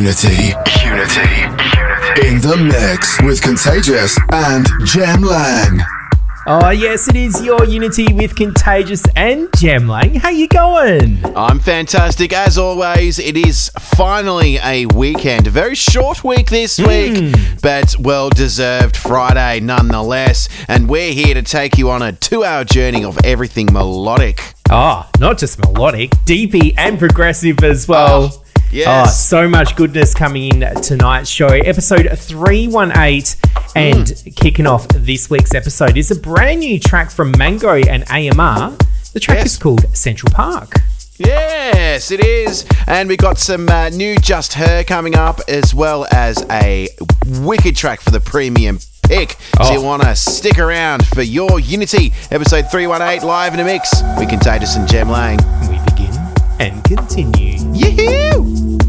Unity. Unity. Unity. In the mix with Contagious and Jem Lang. Oh yes, it is your Unity with Contagious and Jem Lang. How you going? I'm fantastic as always. It is finally a weekend, a very short week this hmm. week, but well deserved Friday nonetheless. And we're here to take you on a two-hour journey of everything melodic. Oh, not just melodic, deepy and progressive as well. Oh, yes. Oh, so much goodness coming in tonight's show. Episode 318. And kicking off this week's episode is a brand new track from Mango and AMR. The track Yes. is called Central Park. Yes, it is. And we got some uh, new Just Her coming up, as well as a wicked track for the premium pick. So you Oh. want to stick around for your Unity episode 318 live in a mix. We Contagious and Jem Lang. And continue. Yahoo!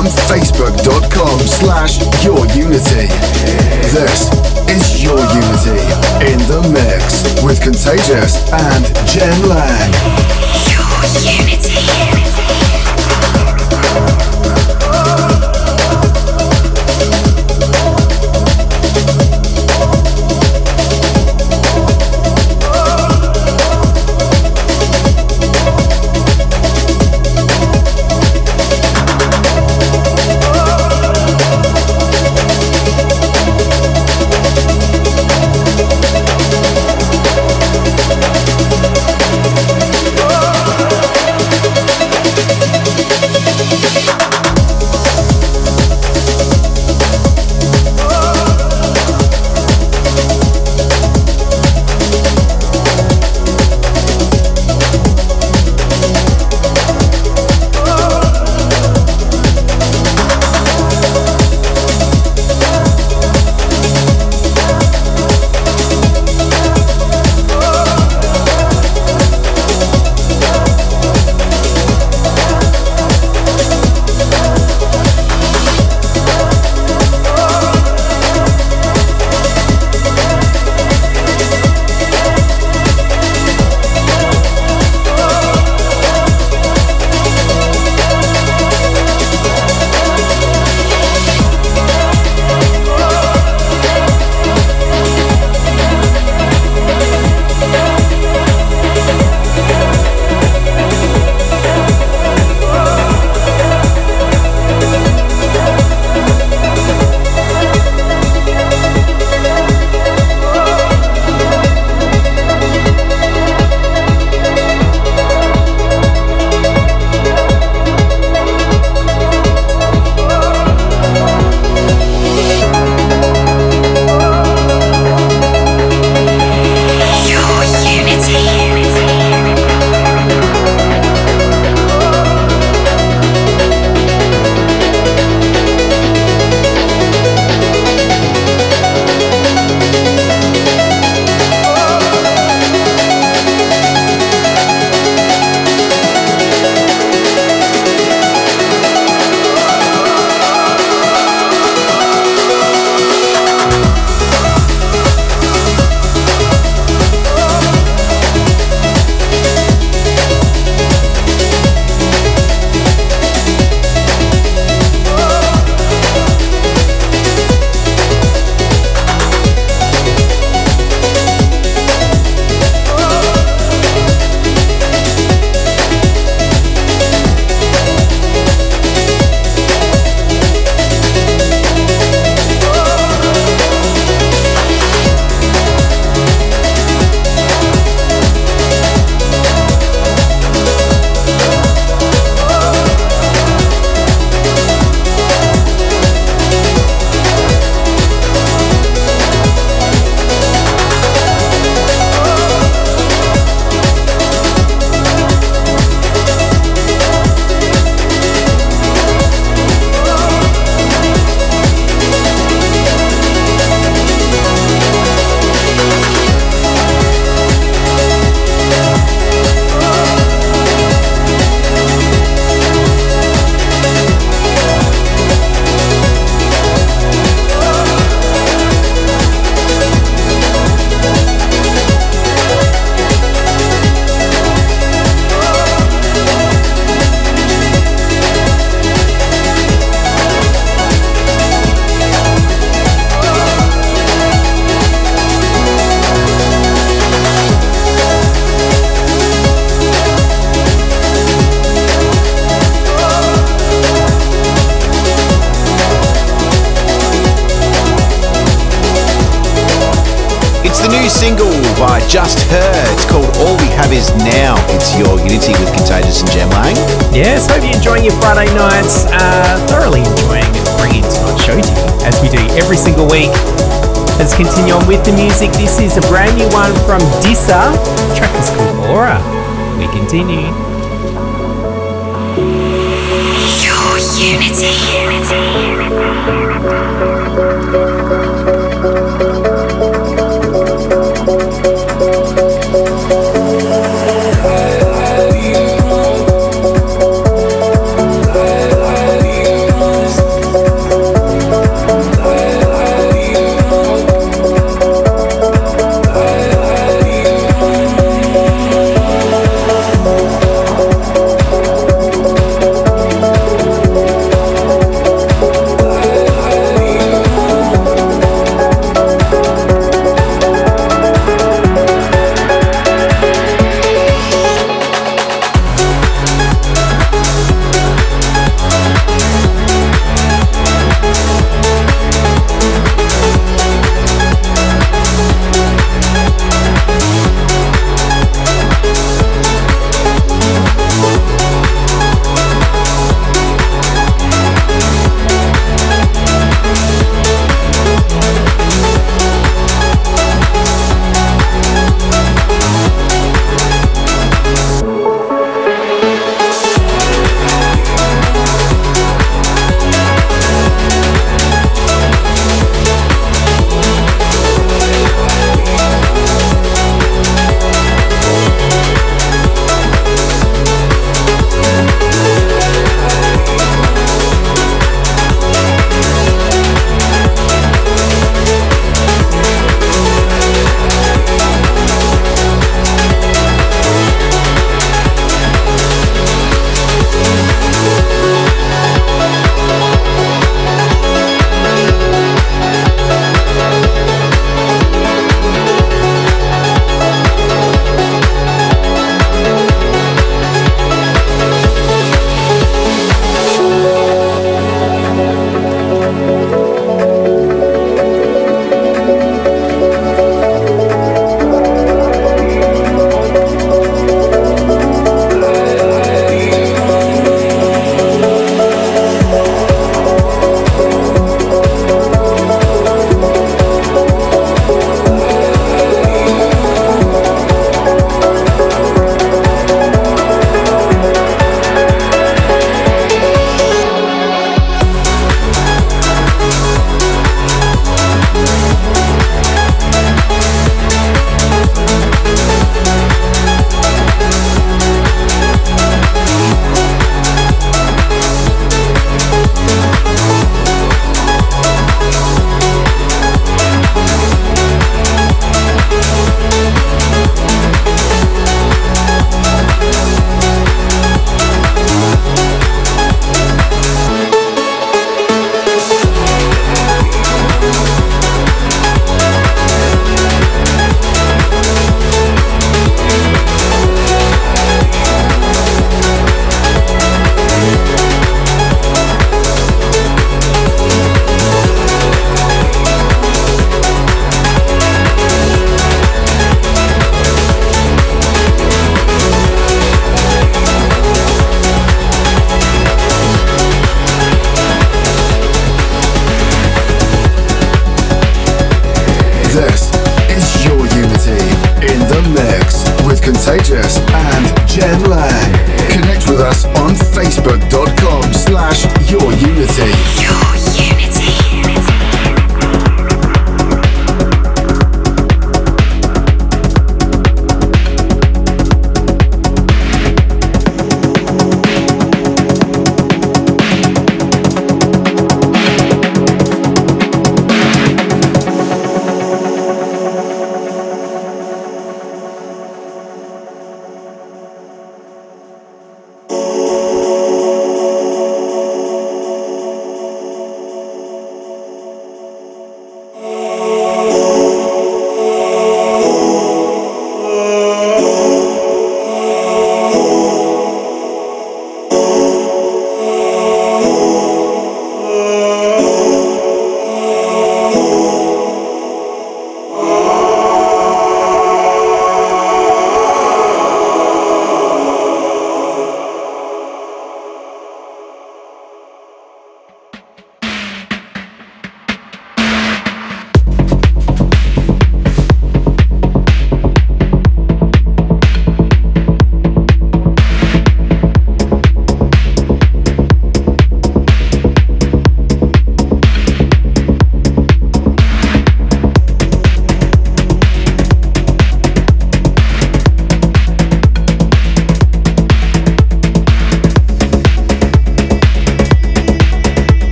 on facebook.com slash your unity. This is your unity in the mix with Contagious and Jem Lang. Your unity. 美女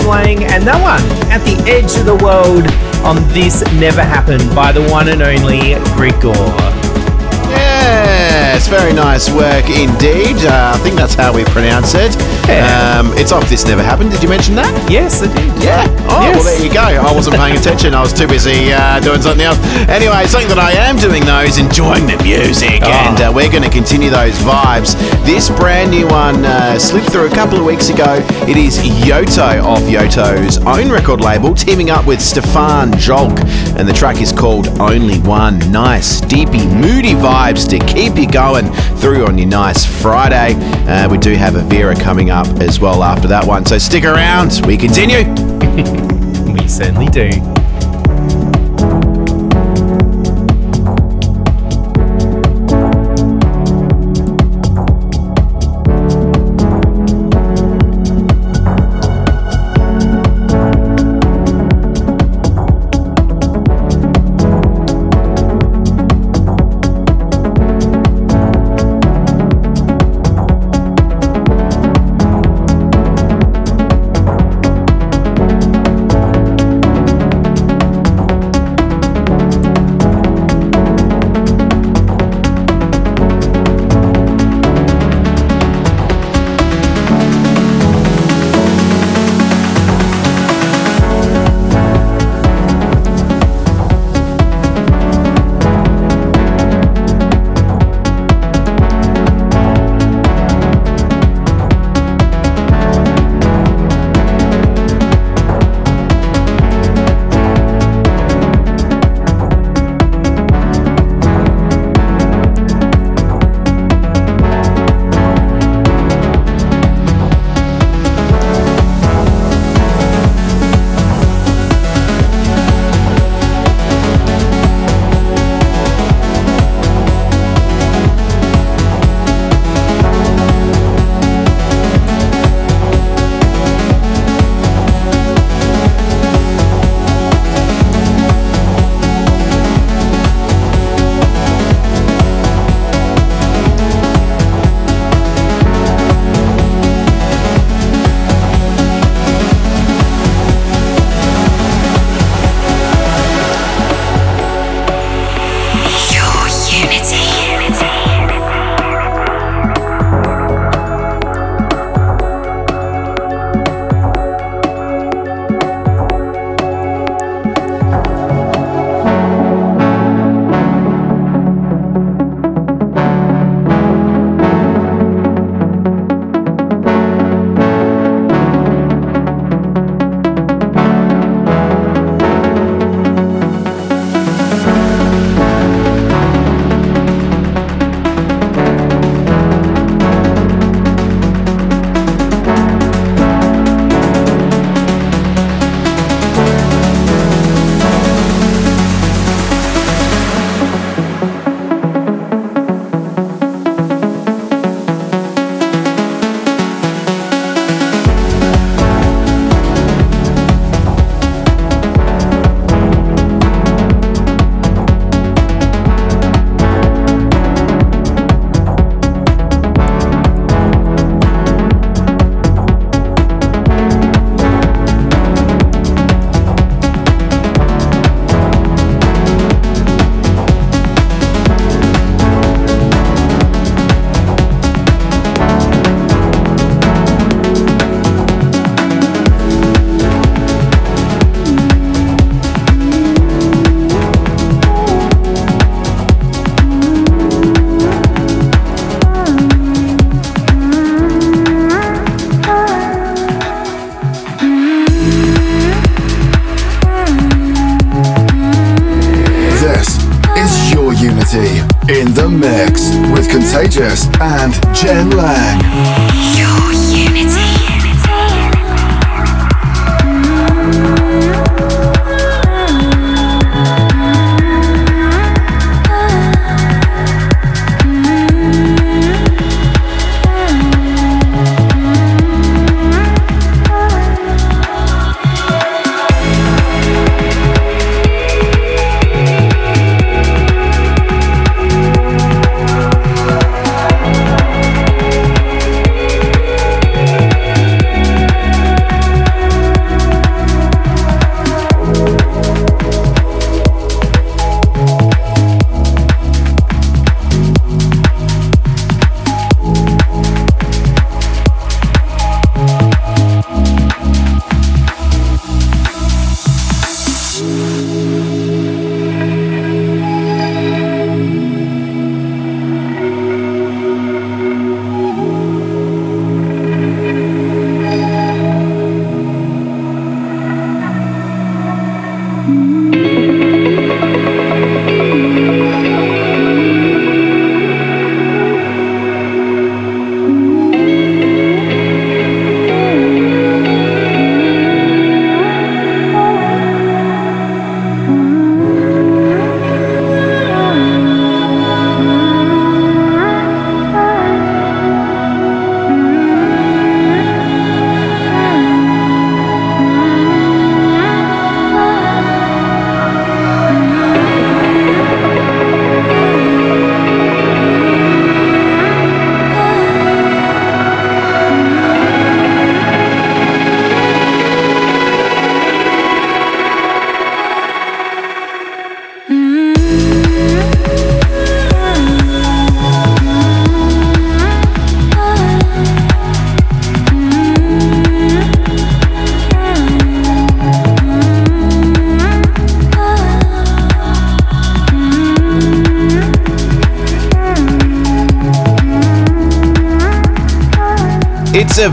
Lang, and that one, At the Edge of the World, on This Never Happened by the one and only Grigor. Very nice work indeed. Uh, I think that's how we pronounce it. Yeah. Um, it's off This Never Happened. Did you mention that? Yes, I did. Yeah. Oh, Yes. well, there you go. I wasn't paying attention. I was too busy uh, doing something else. Anyway, something that I am doing, though, is enjoying the music. Oh. And uh, we're going to continue those vibes. This brand new one uh, slipped through a couple of weeks ago. It is Yotto off Yotto's own record label, teaming up with Stephan Jolk. And the track is called Only One. Nice, deepy, moody vibes to keep you going through on your nice Friday. Uh, we do have Avira coming up as well after that one. So stick around. We continue. We certainly do.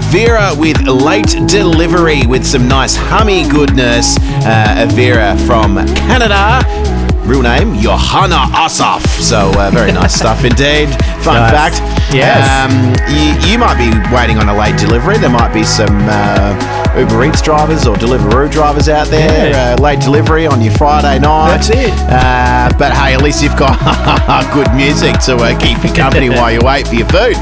Avira with late delivery with some nice hummy goodness. Uh, Avira from Canada. Real name, Johanna Asaf. So, uh, very nice stuff indeed. Fun Nice. fact. Yes. Um, you, you might be waiting on a late delivery. There might be some uh, Uber Eats drivers or Deliveroo drivers out there. Yeah. Uh, late delivery on your Friday night. That's it. Uh, but hey, at least you've got good music to uh, keep you company while you wait for your food.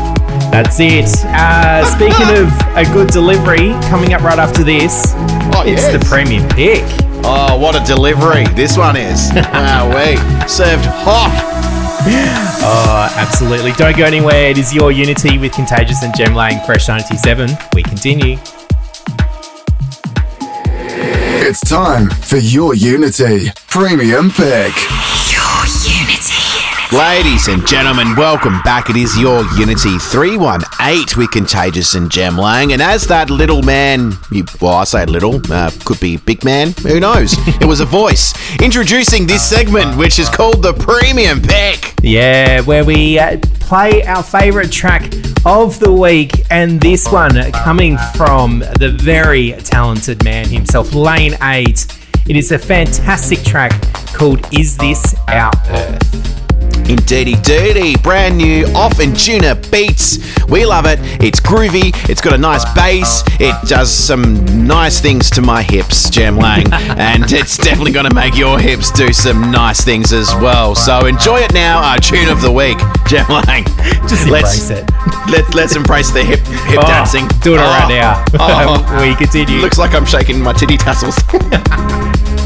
That's it. Uh, speaking of a good delivery, coming up right after this, Oh, it's yes. the premium pick. Oh, what a delivery this one is. Wow, we served hot. Oh, absolutely. Don't go anywhere. It is your Unity with Contagious and Jem Lang Fresh 97. We continue. It's time for your Unity Premium Pick. Ladies and gentlemen, welcome back. It is your Unity 318 with Contagious and Jem Lang. And as that little man, you, well, I say little, uh, could be big man, who knows? it was a voice introducing this segment, which is called the Premium Pick. Yeah, where we uh, play our favorite track of the week, and this one coming from the very talented man himself, Lane 8. It is a fantastic track called Is This Our Earth? Indeedy dirty, brand new off and tuner beats. We love it. It's groovy. It's got a nice bass. It does some nice things to my hips, Jem Lang, and it's definitely going to make your hips do some nice things as well. So enjoy it now. Our tune of the week, Jem Lang. Just let's embrace it. Let, let's embrace the hip hip Oh, dancing. Do it Oh, right now. oh. we continue. Looks like I'm shaking my titty tassels.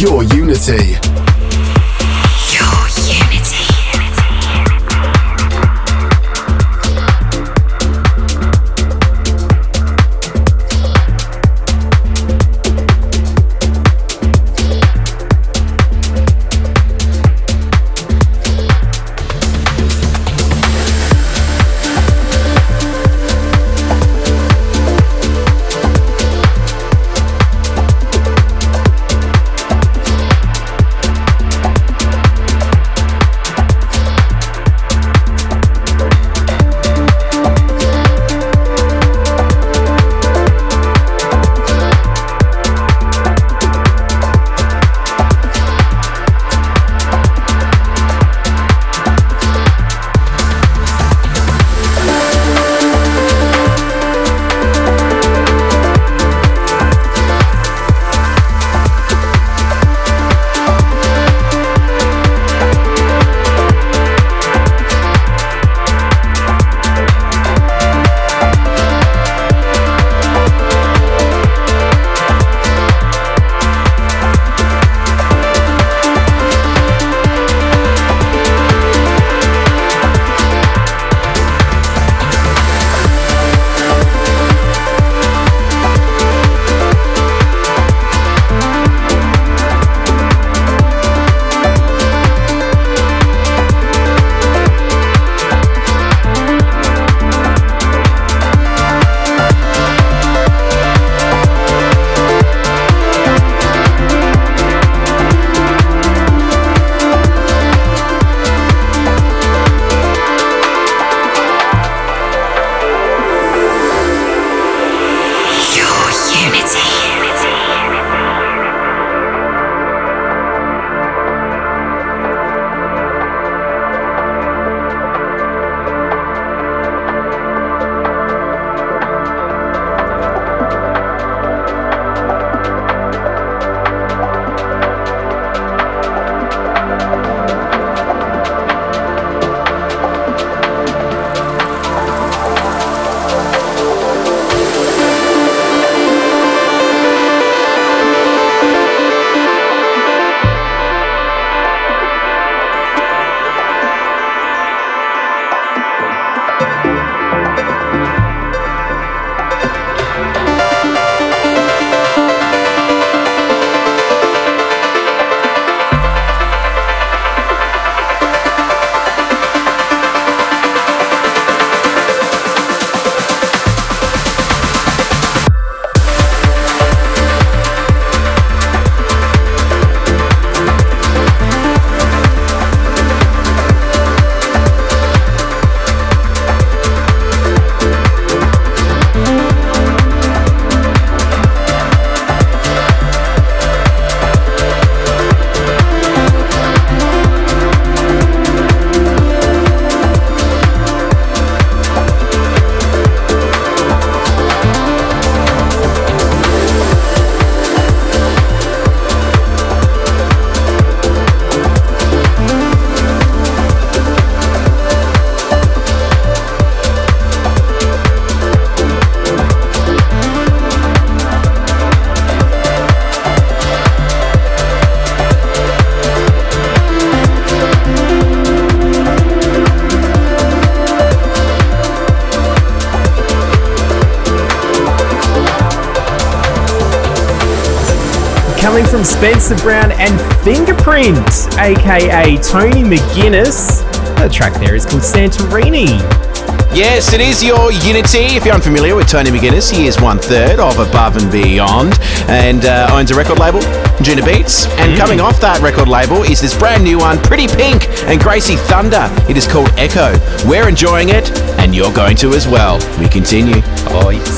your unity. Spencer Brown and Fingerprint, aka Tony McGuinness. The track there is called Santorini. Yes, it is your Unity. If you're unfamiliar with Tony McGuinness, he is one third of Above and Beyond and uh, owns a record label, Anjunabeats. And coming off that record label is this brand new one, Pretty Pink and Gracie Thunder. It is called Echo. We're enjoying it, and you're going to as well. We continue. Oh, yes.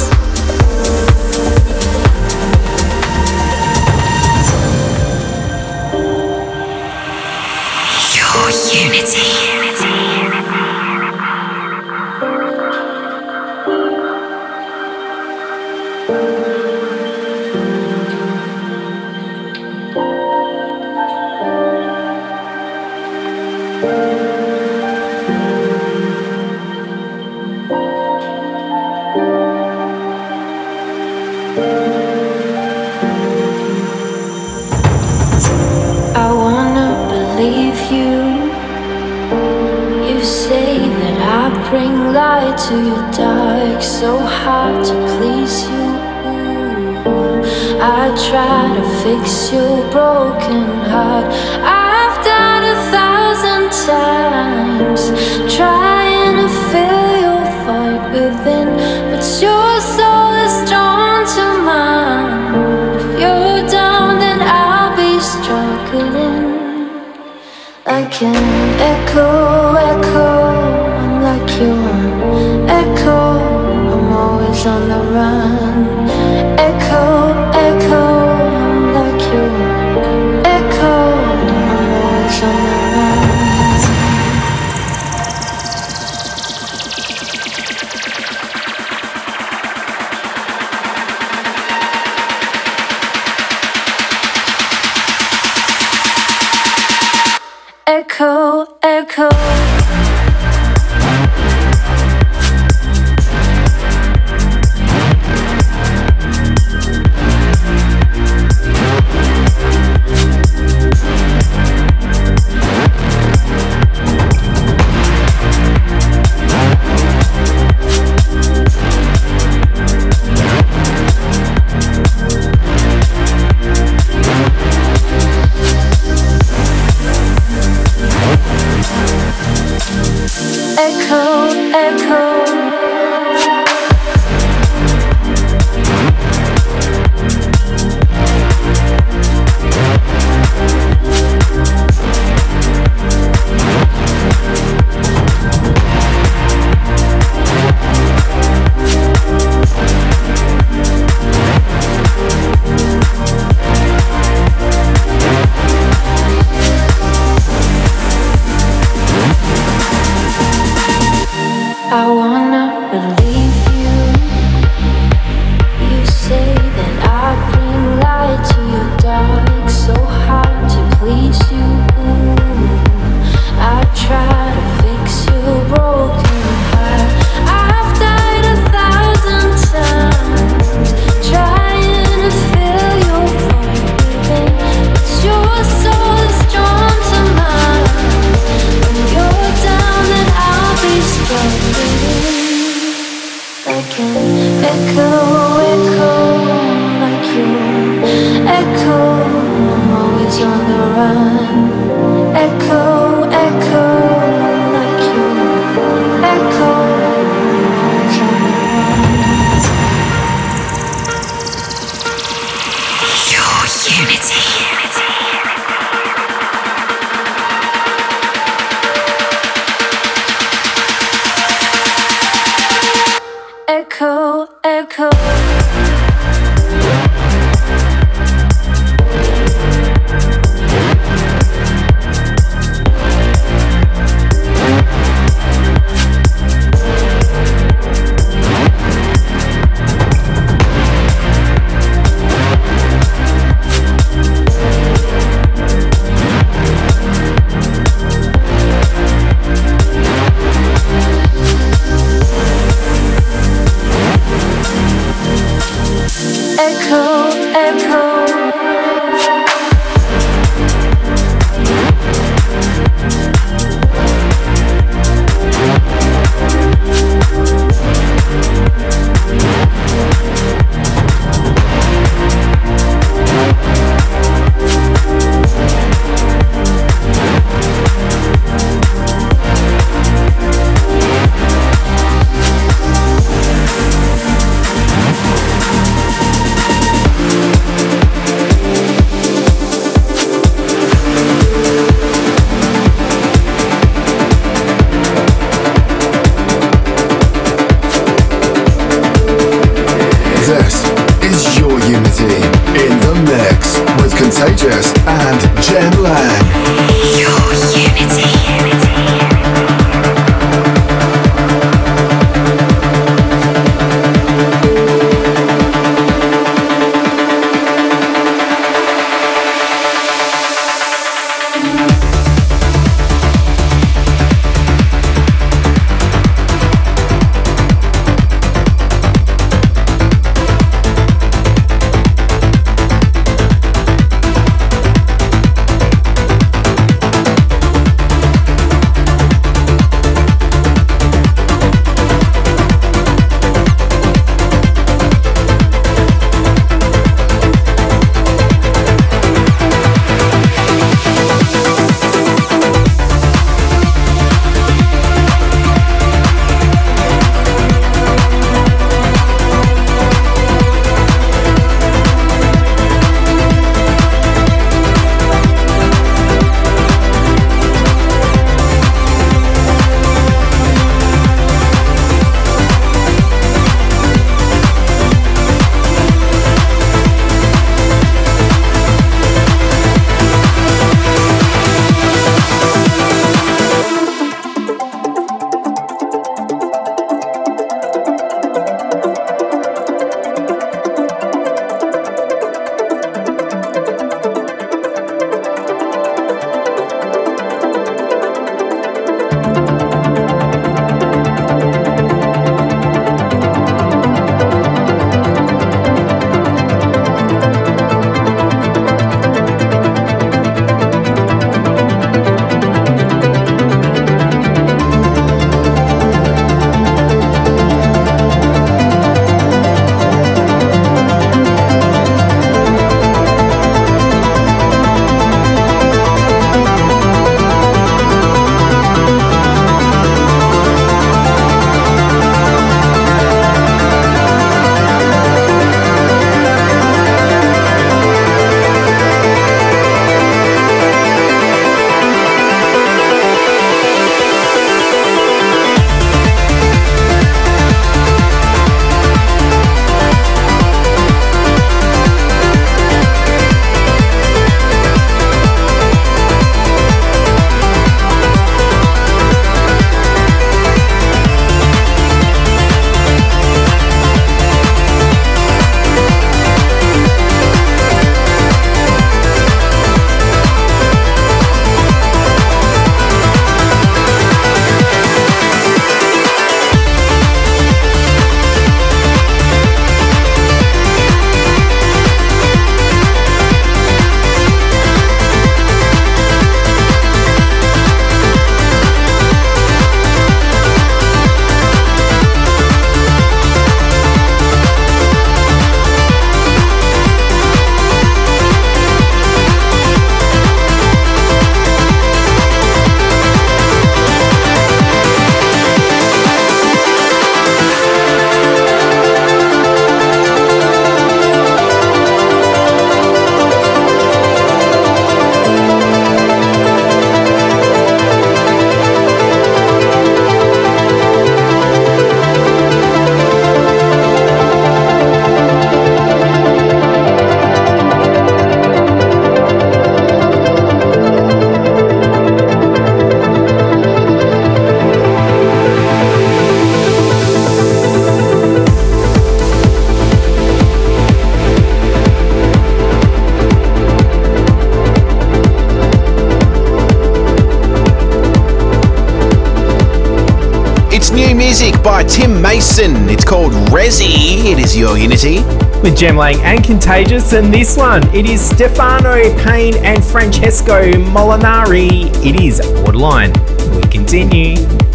Music by Tim Mason. It's called Rezzie. It is your Unity. With Jem Lang and Contagious, and this one, it is Stefano Pain and Francesco Molinari. It is Borderline. We continue.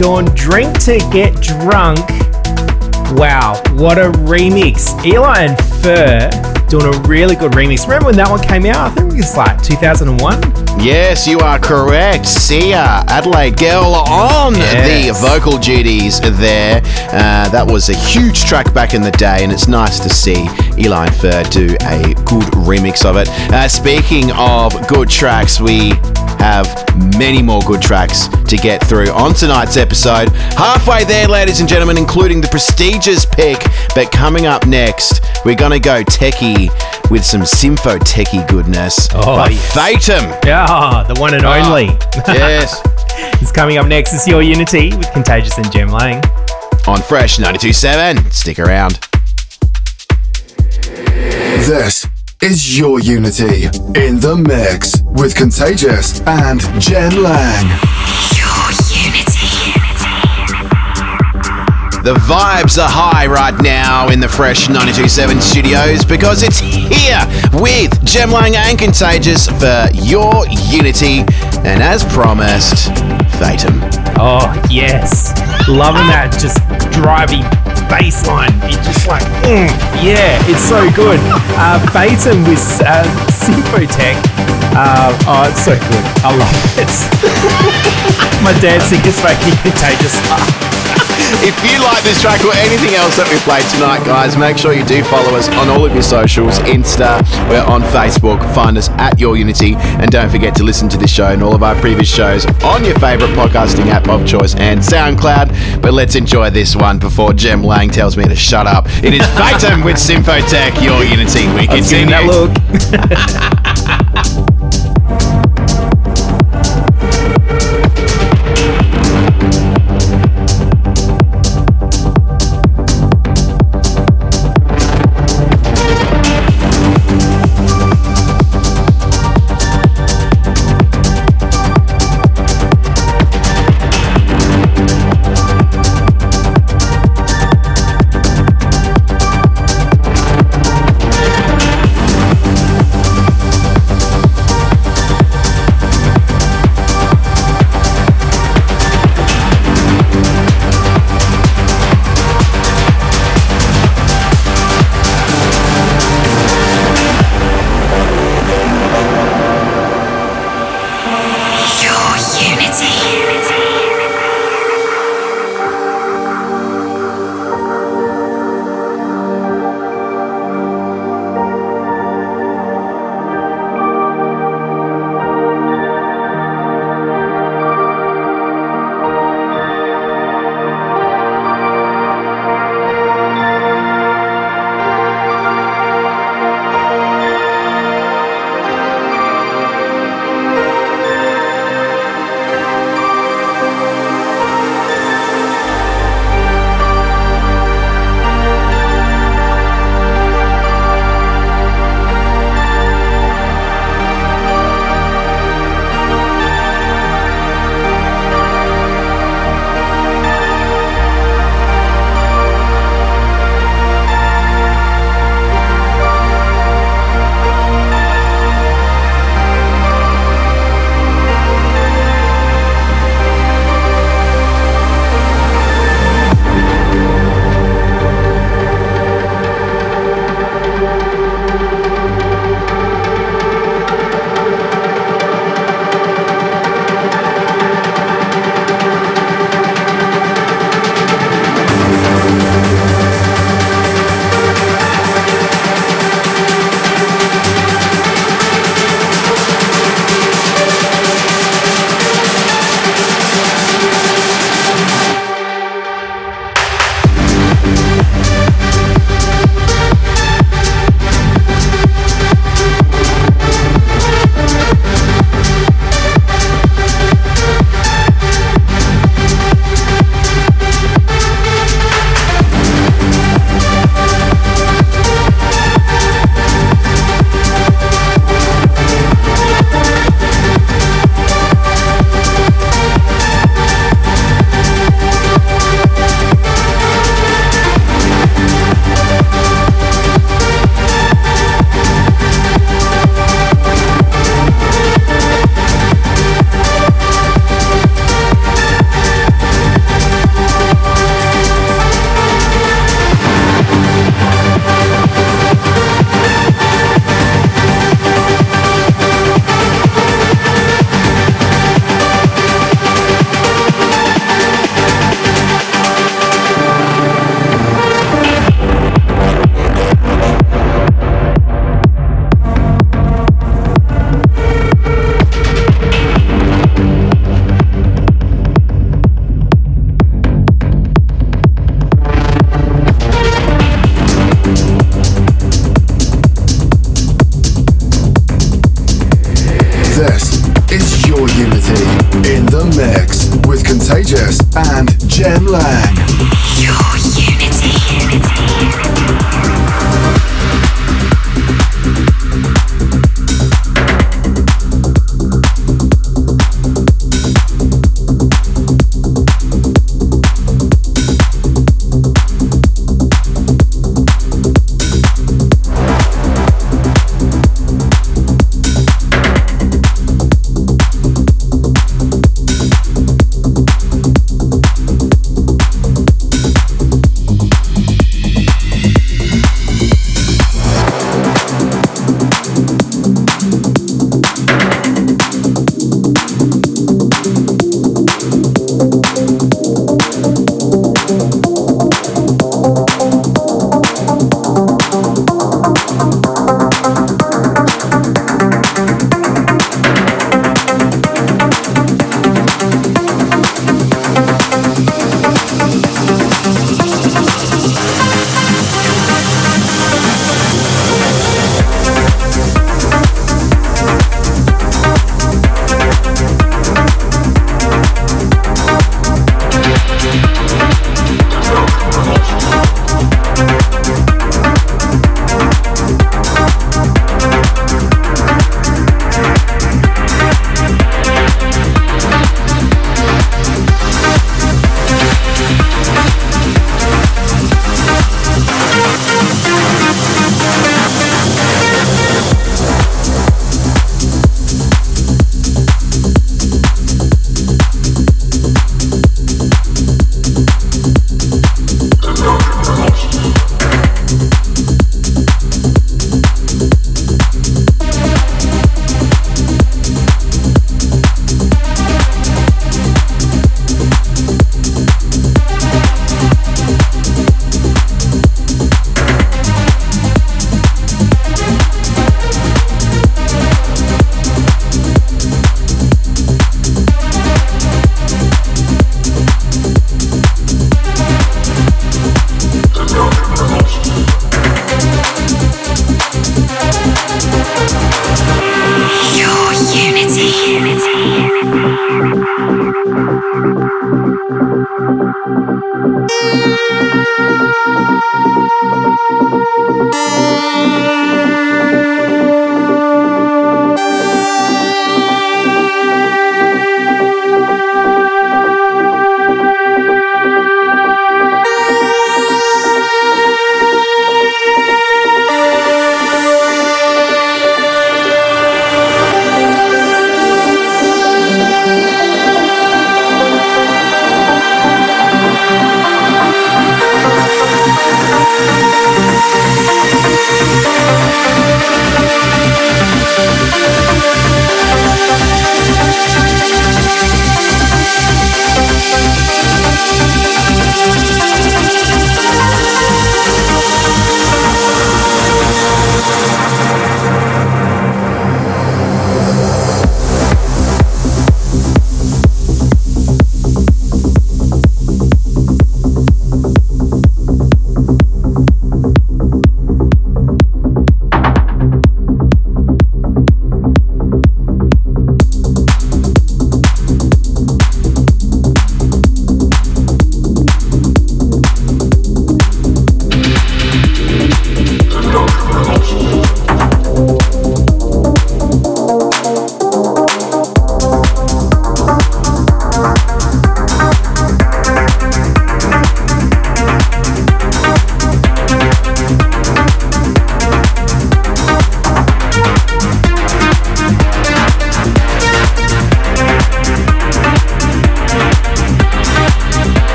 Doorn, Drink to Get Drunk. Wow, what a remix. Eli and Fur doing a really good remix. Remember when that one came out? I think it was like 2001. Yes, you are correct. Sia, Adelaide Girl on Yes. the vocal duties there. Uh, that was a huge track back in the day, and it's nice to see Eli and Fur do a good remix of it. Uh, speaking of good tracks, we have many more good tracks to get through on tonight's episode. Halfway there, ladies and gentlemen, including the prestigious pick. But coming up next, we're going to go techie with some Sympho techie goodness Oh, by yes. Fatum. Yeah, the one and ah, only. yes. It's coming up next. It's Your Unity with Contagious and Jem Lang. On Fresh 92.7. Stick around. This is your Unity in the mix with Contagious and Jem Lang. Your unity. The vibes are high right now in the Fresh 92.7 studios because it's here with Jem Lang and Contagious for your Unity. And as promised, Fatum. Oh, yes. Loving that just driving bass line. It's just like, mm, yeah, it's so good. Uh, Fatum with uh, Symphotek. Uh, oh, it's so good. I love it. My dancing is making contagious. If you like this track or anything else that we played tonight, guys, make sure you do follow us on all of your socials. Insta, we're on Facebook. Find us at Your Unity. And don't forget to listen to this show and all of our previous shows on your favourite podcasting app of choice and SoundCloud. But let's enjoy this one before Jem Lang tells me to shut up. It is Fatum with Symphotek, Your Unity. We continue. that look.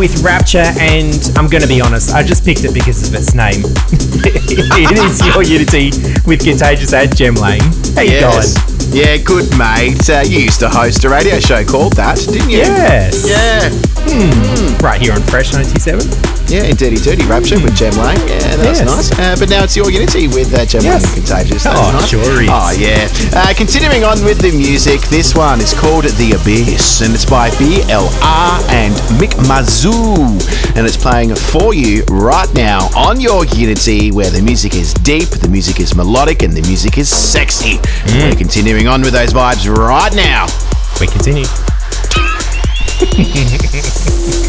with Rapture, and I'm going to be honest, I just picked it because of its name. it is Your Unity with Contagious and Jem Lang. How you Yes. Yeah, good mate. Uh, you used to host a radio show called that, didn't you? going? Yes. Yeah, Right here on Fresh 97. Yeah, in Dirty Dirty Rapture with Jem Lang. Yeah, that's Yes. nice. Uh, but now it's your Unity with uh, Jem Yes. Lang Contagious. That's Oh, nice. sure is. Oh, yeah. Uh, continuing on with the music, this one is called The Abyss, and it's by BLR and Mick Mazoo. And it's playing for you right now on your Unity, where the music is deep, the music is melodic, and the music is sexy. Mm. We're continuing on with those vibes right now. We continue.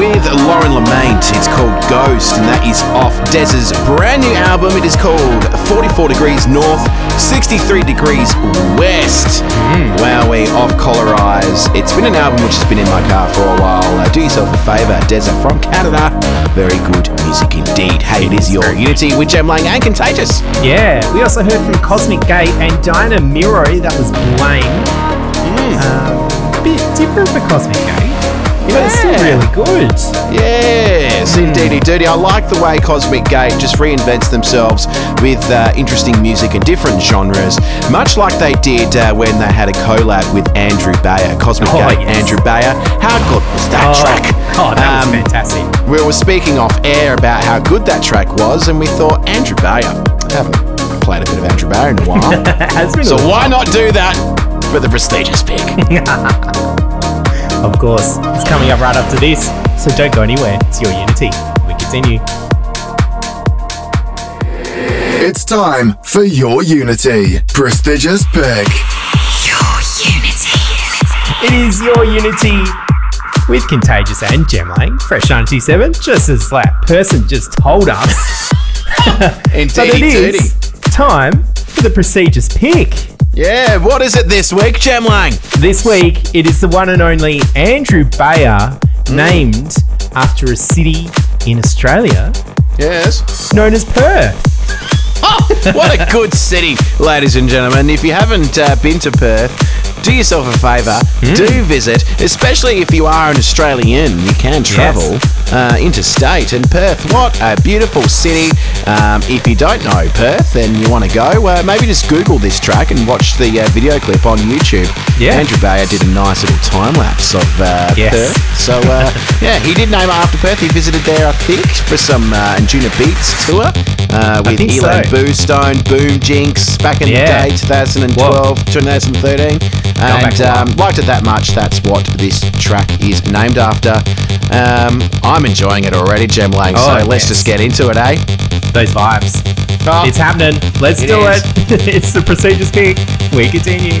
with Lauren L'aimant. It's called Ghost, and that is off DEZZA's brand new album. It is called 44 Degrees North, 63 Degrees West. Wow, we off Colorize. It's been an album which has been in my car for a while. Uh, do yourself a favour, Deza from Canada. Very good music indeed. Hey, it is your Unity with Jem Lang and Contagious. Yeah, we also heard from Cosmic Gate and Diana Miro. That was Blame. Um, bit different for Cosmic Gate, but it's still Yeah. really good. Yes, indeedy doody. I like the way Cosmic Gate just reinvents themselves with uh, interesting music and different genres, much like they did uh, when they had a collab with Andrew Bayer. Cosmic Oh, Gate, yes. Andrew Bayer. How good was that oh, track? Oh, that Um, was fantastic. We were speaking off air about how good that track was, and we thought, Andrew Bayer. I haven't played a bit of Andrew Bayer in a while. It's a so while. why not do that for the prestigious pick? Of course, it's coming up right after this. So don't go anywhere. It's your Unity. We continue. It's time for your Unity. Prestigious pick. Your Unity. It is your Unity with Contagious and Jem Lang. Fresh 97, just as that person just told us. but it Indeed, time for the prestigious pick. Yeah, what is it this week, Jem Lang? This week, it is the one and only Andrew Bayer, named after a city in Australia Yes. known as Perth. Oh, what a good city, ladies and gentlemen. If you haven't uh, been to Perth, do yourself a favour. Do visit, especially if you are an Australian. You can travel uh, interstate. And Perth, what a beautiful city. Um, if you don't know Perth and you want to go, uh, maybe just Google this track and watch the uh, video clip on YouTube. Yeah. Andrew Bayer did a nice little time lapse of uh, Yes. Perth. So, uh, yeah, he did name it after Perth. He visited there, I think, for some uh, Anjunabeats tour uh, with think so. Ilan Bluestone, Boom Jinx back in Yeah. the day, 2012, 2013. And um, liked it that much. That's what this track is named after. Um, I'm enjoying it already, Jem Lang. Oh, so let's just get into it, eh? Those vibes. Oh, It's happening. Let's It do is. it. it's the prestigious pick. We continue.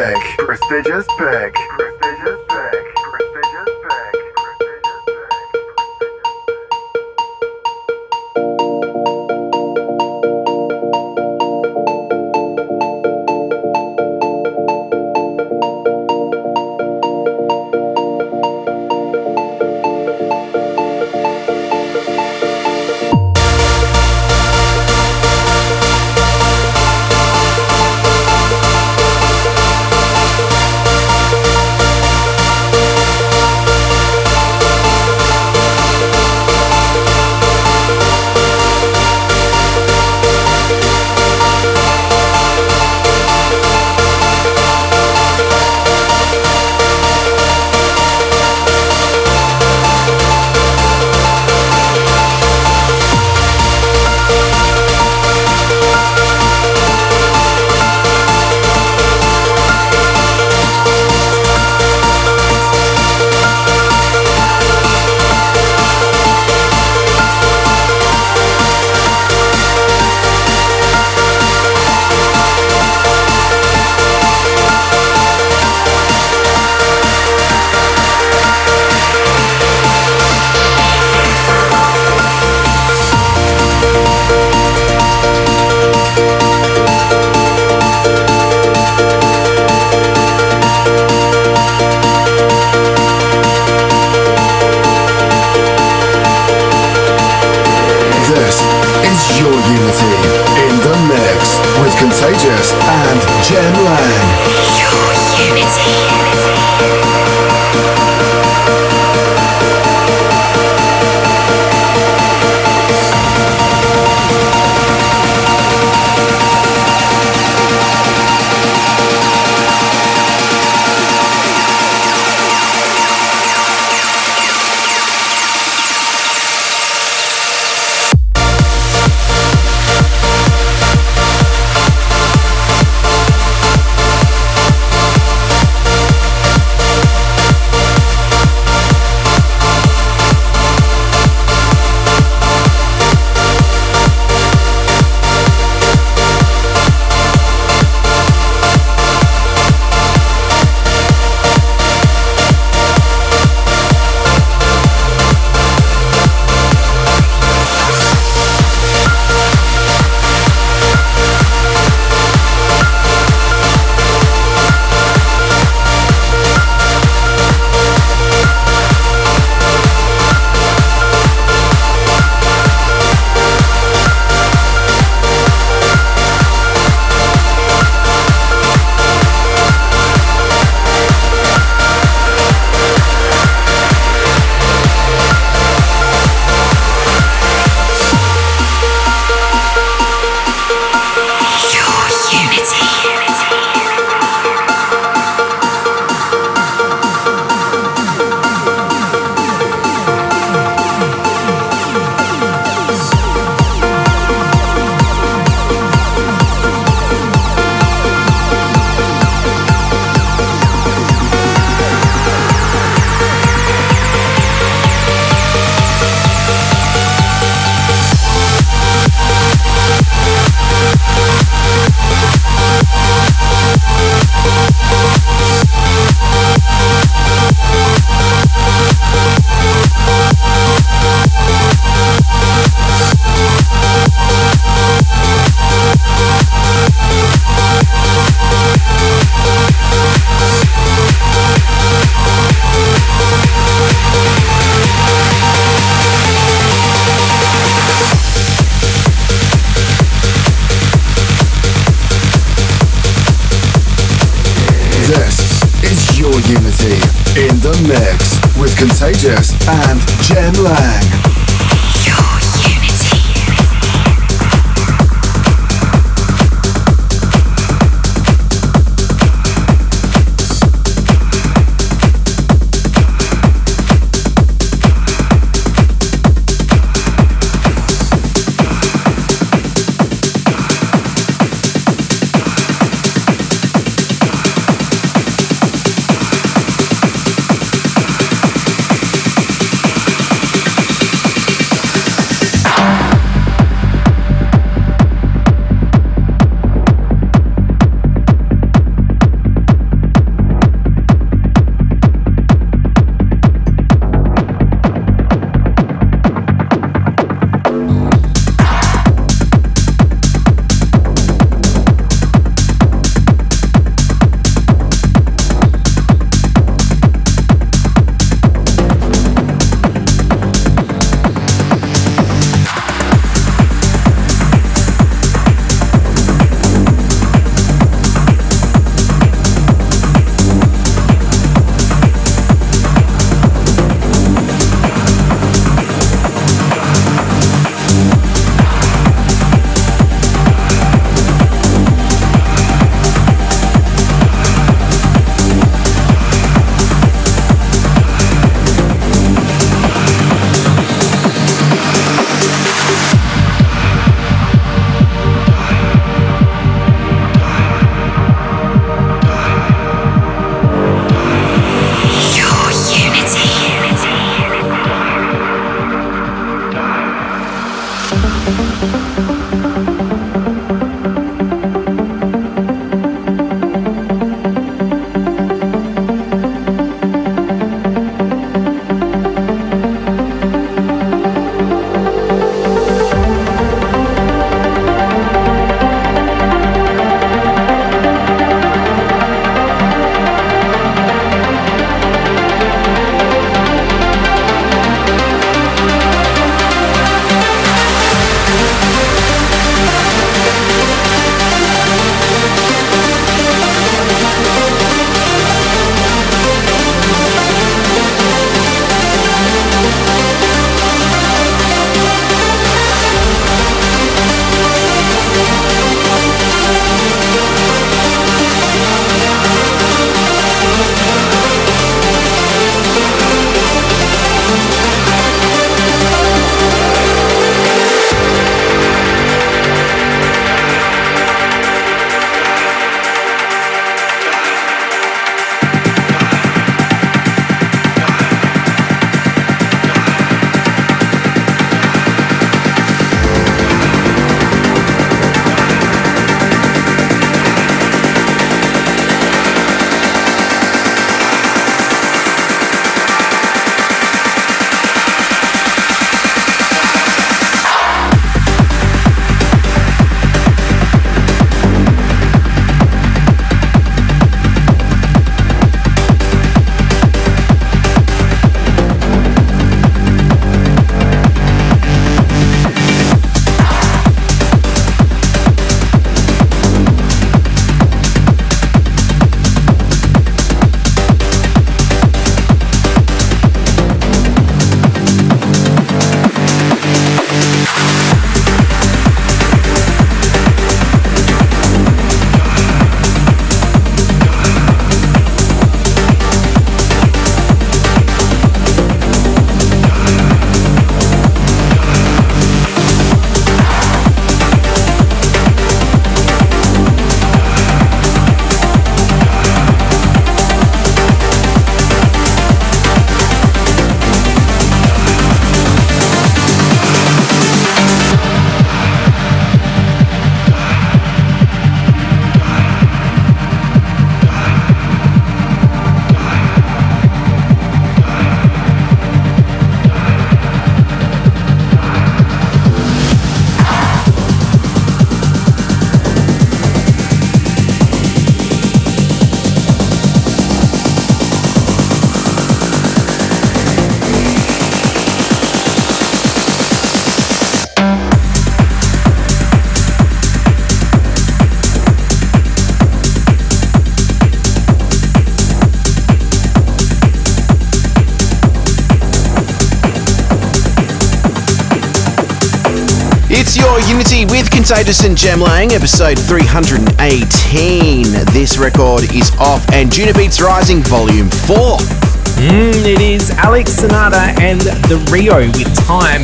Unity with Contagious and Jem Lang, episode 318. This record is off Anjunabeats Rising Volume 4. Mm, it is Alex Sonata and the Rio with Time.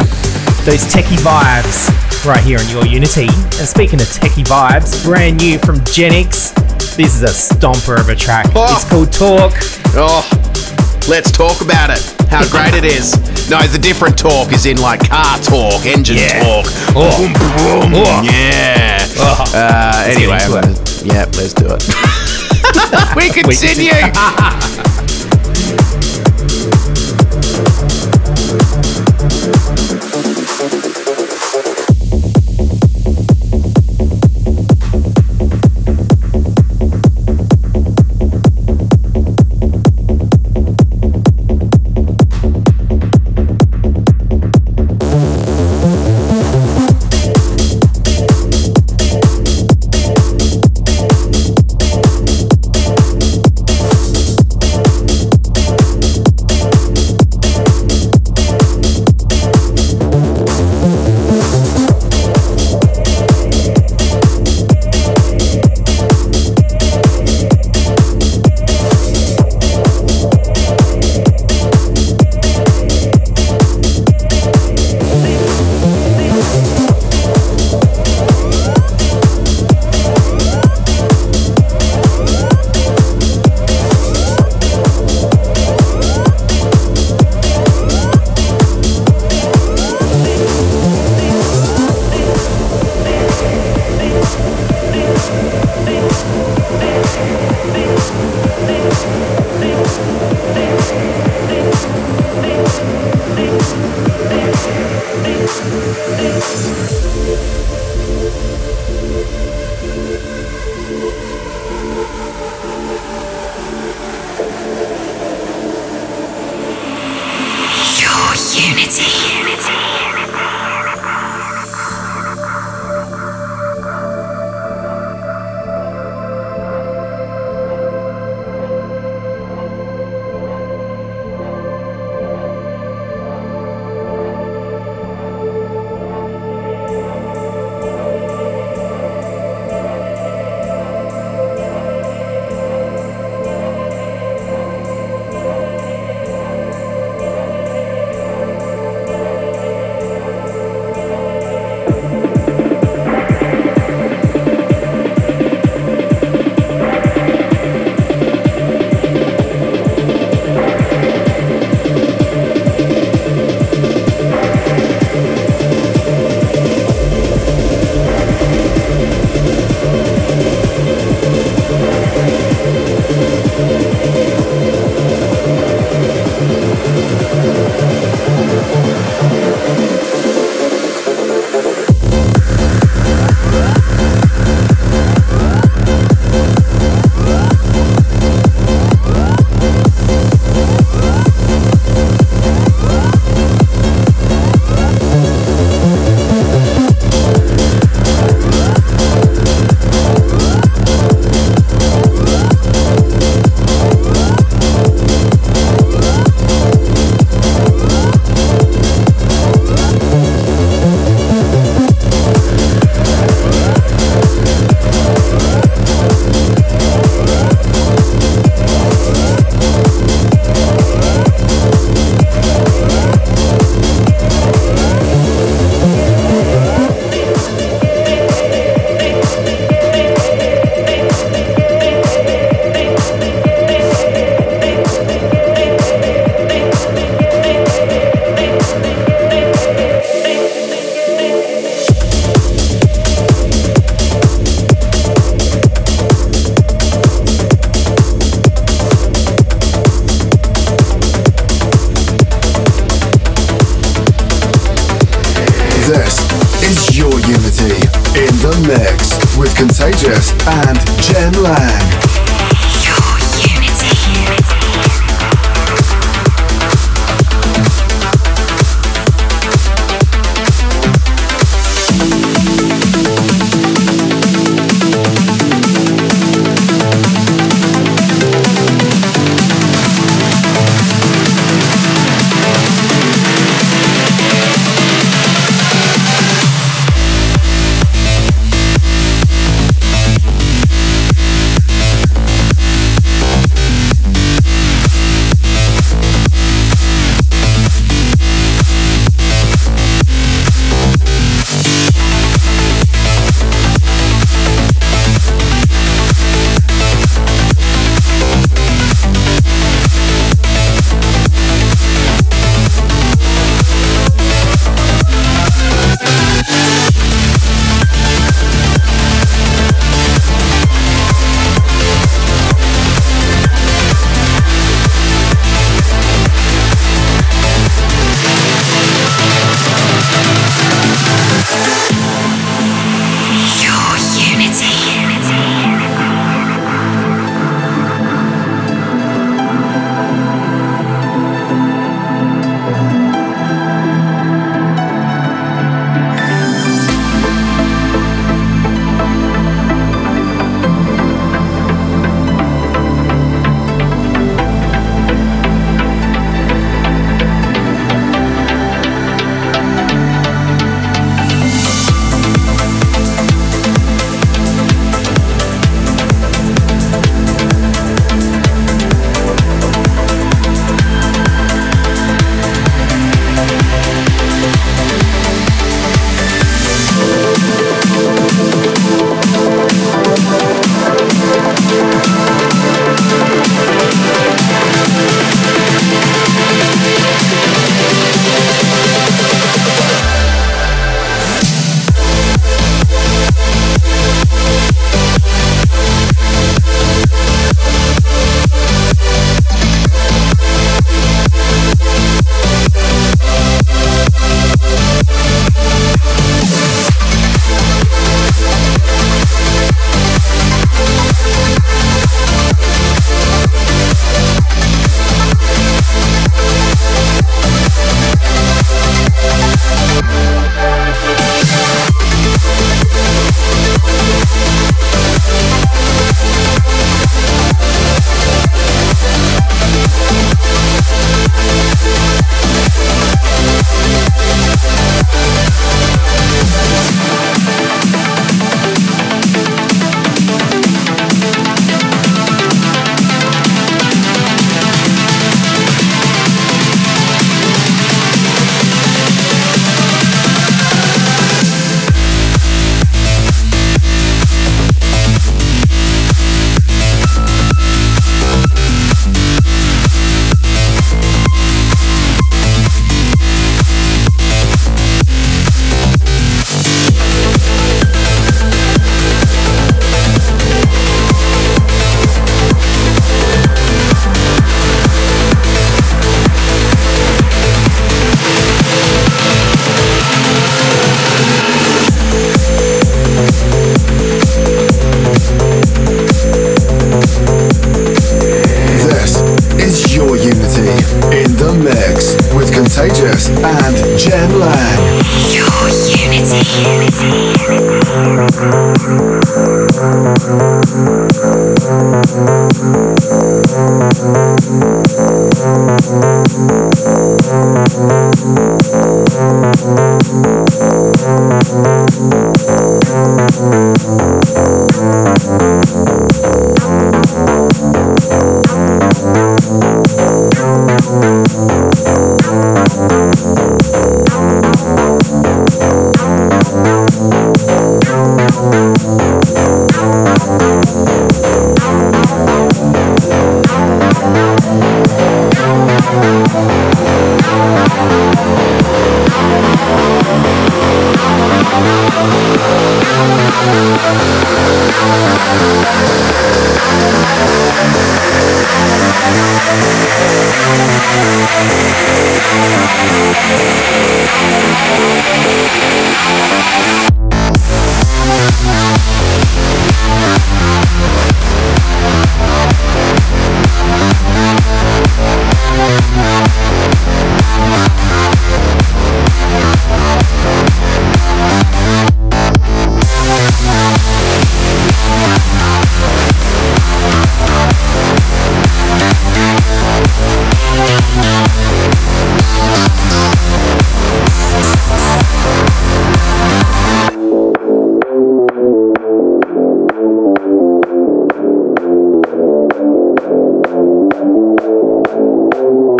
Those techie vibes right here on Your Unity. And speaking of techie vibes, brand new from Genix. This is a stomper of a track. Oh. It's called Torque. Oh, let's talk about it. How great it is. No, the different talk is in like car talk, engine Yeah. talk. Oh. Boom, boom, Oh. Yeah. Oh. Uh, anyway, get into I'm gonna- yeah, let's do it. we continue. Your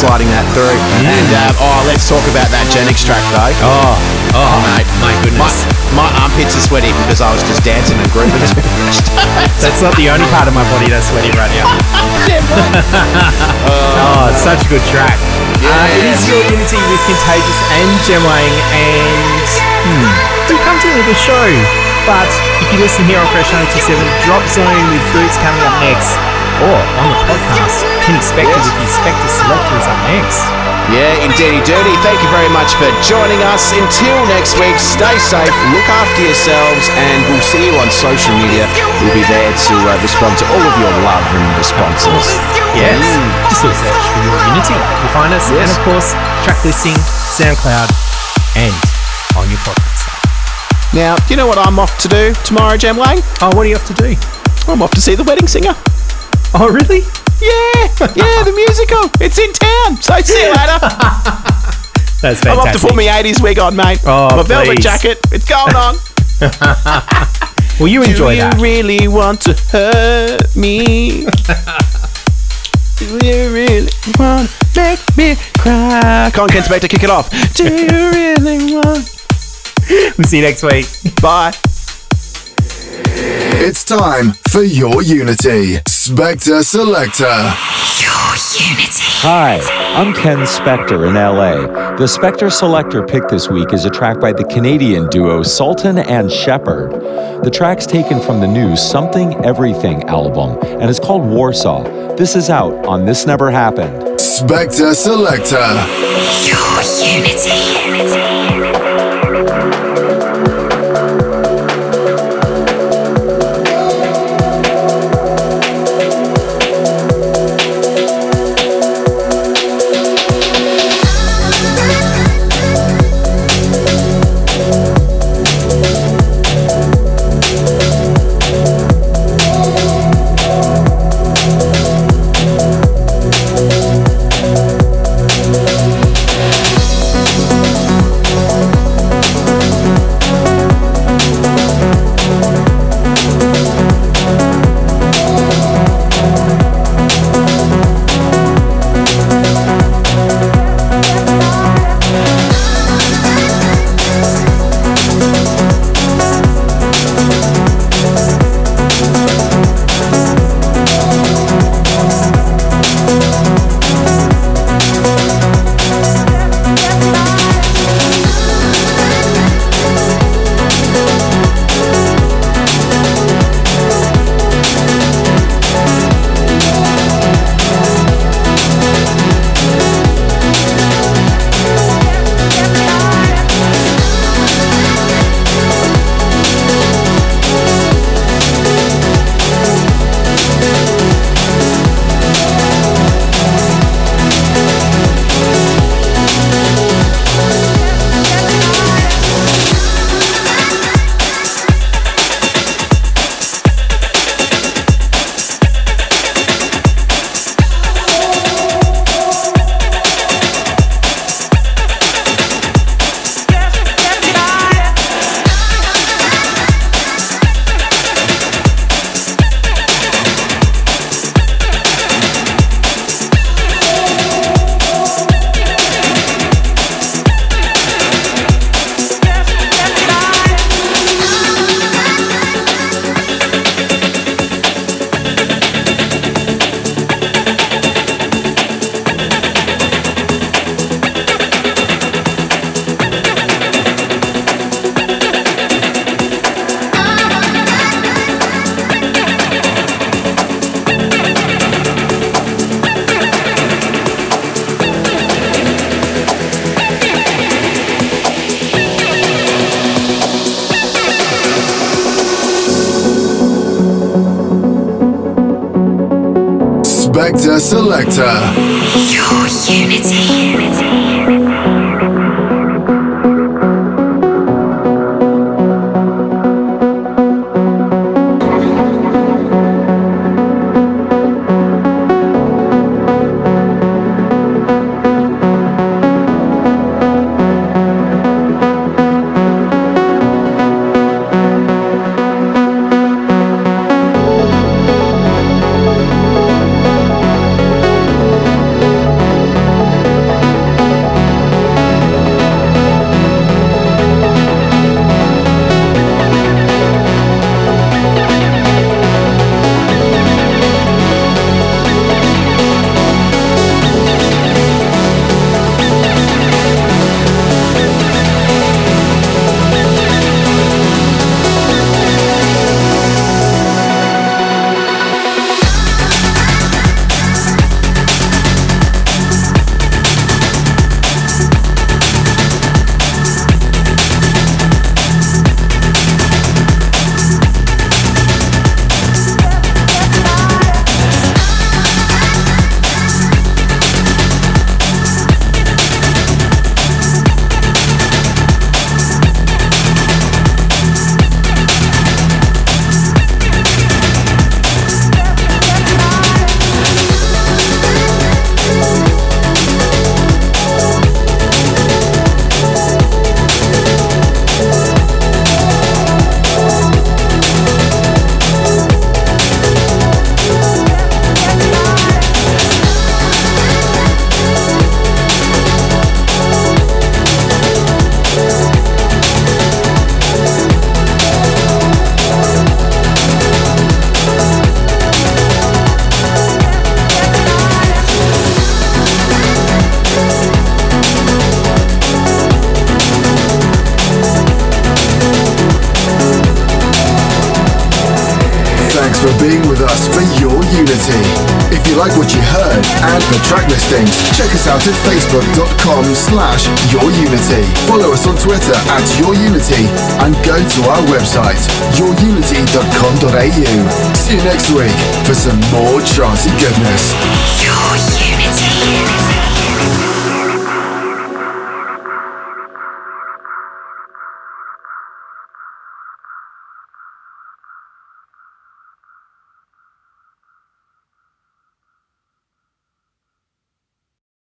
Sliding that through. And uh, oh, let's talk about that Genix track though. Oh, oh, mate, my My, goodness. my armpits are sweaty because I was just dancing and grooving. That's not the only part of my body that's sweaty right now. oh, it's such a good track. Uh, it is your Unity with Contagious and Jem Lang, and hmm, we've come to the end of the show. But if you listen here on Fresh 97, Drop Zone with Boots coming up next, or on the podcast, Can Expect It with the Spector Selector is up next. yeah, indeedy dirty. Thank you very much for joining us. Until next week, stay safe, look after yourselves, and we'll see you on social media. We'll be there to uh, respond to all of your love and responses. Yes, just do a search for your Unity. You'll find us, and of course, track listing, SoundCloud, and on your podcast. Now, do you know what I'm off to do tomorrow, Jem Lang? Oh, what do you have to do? I'm off to see the wedding singer. Oh, really? Yeah, yeah, the musical. It's in town. So see you later. That's fantastic. I'm off to put my 80s wig on, mate. Oh, my velvet please. jacket. It's going on. Will you enjoy Do you that. really want to hurt me? Do you really want to make me cry? Come on, Ken Spector, kick it off. Do you really want? We'll see you next week. Bye. It's time for your Unity. Spector Selector. Your Unity. Hi, I'm Ken Spector in LA. The Spector Selector pick this week is a track by the Canadian duo Sultan and Shepard. The track's taken from the new Something Everything album and is called Warsaw. This is out on This Never Happened. Spector Selector. Your Unity.